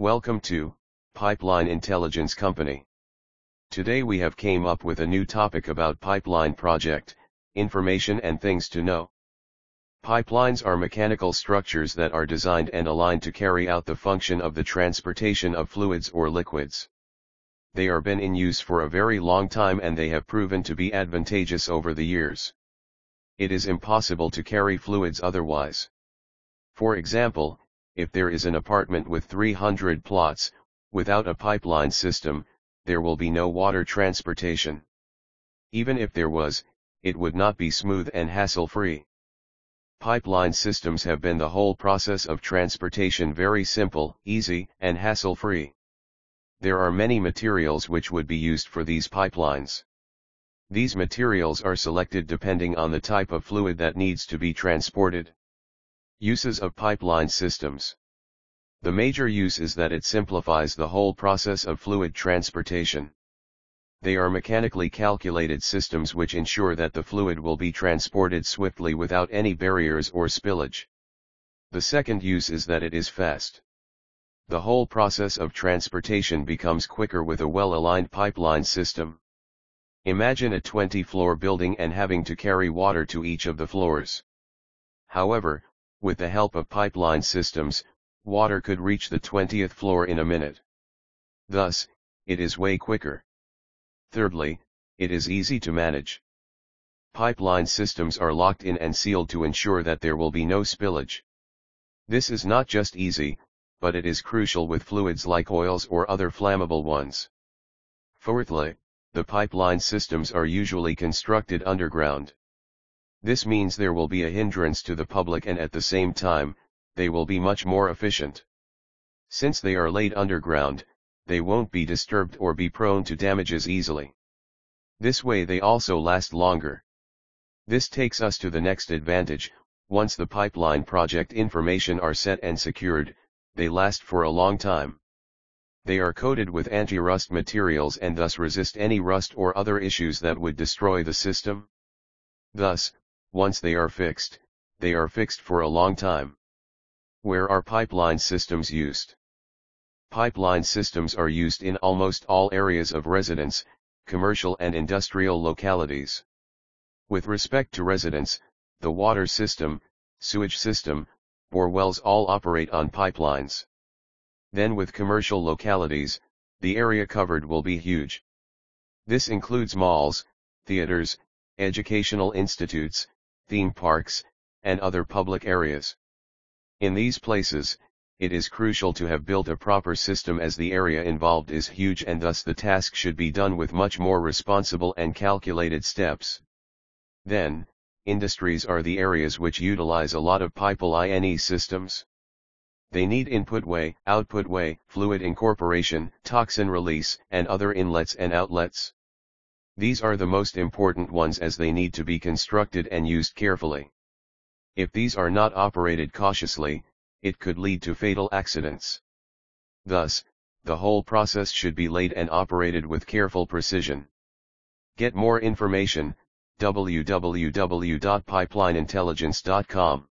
Welcome to Pipeline Intelligence Company. Today we have came up with a new topic about pipeline project, information and things to know. Pipelines are mechanical structures that are designed and aligned to carry out the function of the transportation of fluids or liquids. They are been in use for a very long time and they have proven to be advantageous over the years. It is impossible to carry fluids otherwise. For example, if there is an apartment with 300 plots, without a pipeline system, there will be no water transportation. Even if there was, it would not be smooth and hassle-free. Pipeline systems have been the whole process of transportation very simple, easy, and hassle-free. There are many materials which would be used for these pipelines. These materials are selected depending on the type of fluid that needs to be transported. Uses of pipeline systems. The major use is that it simplifies the whole process of fluid transportation. They are mechanically calculated systems which ensure that the fluid will be transported swiftly without any barriers or spillage. The second use is that it is fast. The whole process of transportation becomes quicker with a well-aligned pipeline system. Imagine a 20-floor building and having to carry water to each of the floors. However, with the help of pipeline systems, water could reach the 20th floor in a minute. Thus, it is way quicker. Thirdly, it is easy to manage. Pipeline systems are locked in and sealed to ensure that there will be no spillage. This is not just easy, but it is crucial with fluids like oils or other flammable ones. Fourthly, the pipeline systems are usually constructed underground. This means there will be a hindrance to the public and at the same time, they will be much more efficient. Since they are laid underground, they won't be disturbed or be prone to damages easily. This way they also last longer. This takes us to the next advantage, once the pipeline project information are set and secured, they last for a long time. They are coated with anti-rust materials and thus resist any rust or other issues that would destroy the system. Thus, once they are fixed, they are fixed for a long time. Where are pipeline systems used? Pipeline systems are used in almost all areas of residence, commercial and industrial localities. With respect to residence, the water system, sewage system, bore wells all operate on pipelines. Then with commercial localities, the area covered will be huge. This includes malls, theaters, educational institutes, theme parks, and other public areas. In these places, it is crucial to have built a proper system as the area involved is huge and thus the task should be done with much more responsible and calculated steps. Then, industries are the areas which utilize a lot of pipeline systems. They need input way, output way, fluid incorporation, toxin release, and other inlets and outlets. These are the most important ones as they need to be constructed and used carefully. If these are not operated cautiously, it could lead to fatal accidents. Thus, the whole process should be laid and operated with careful precision. Get more information, www.pipelineintelligence.com.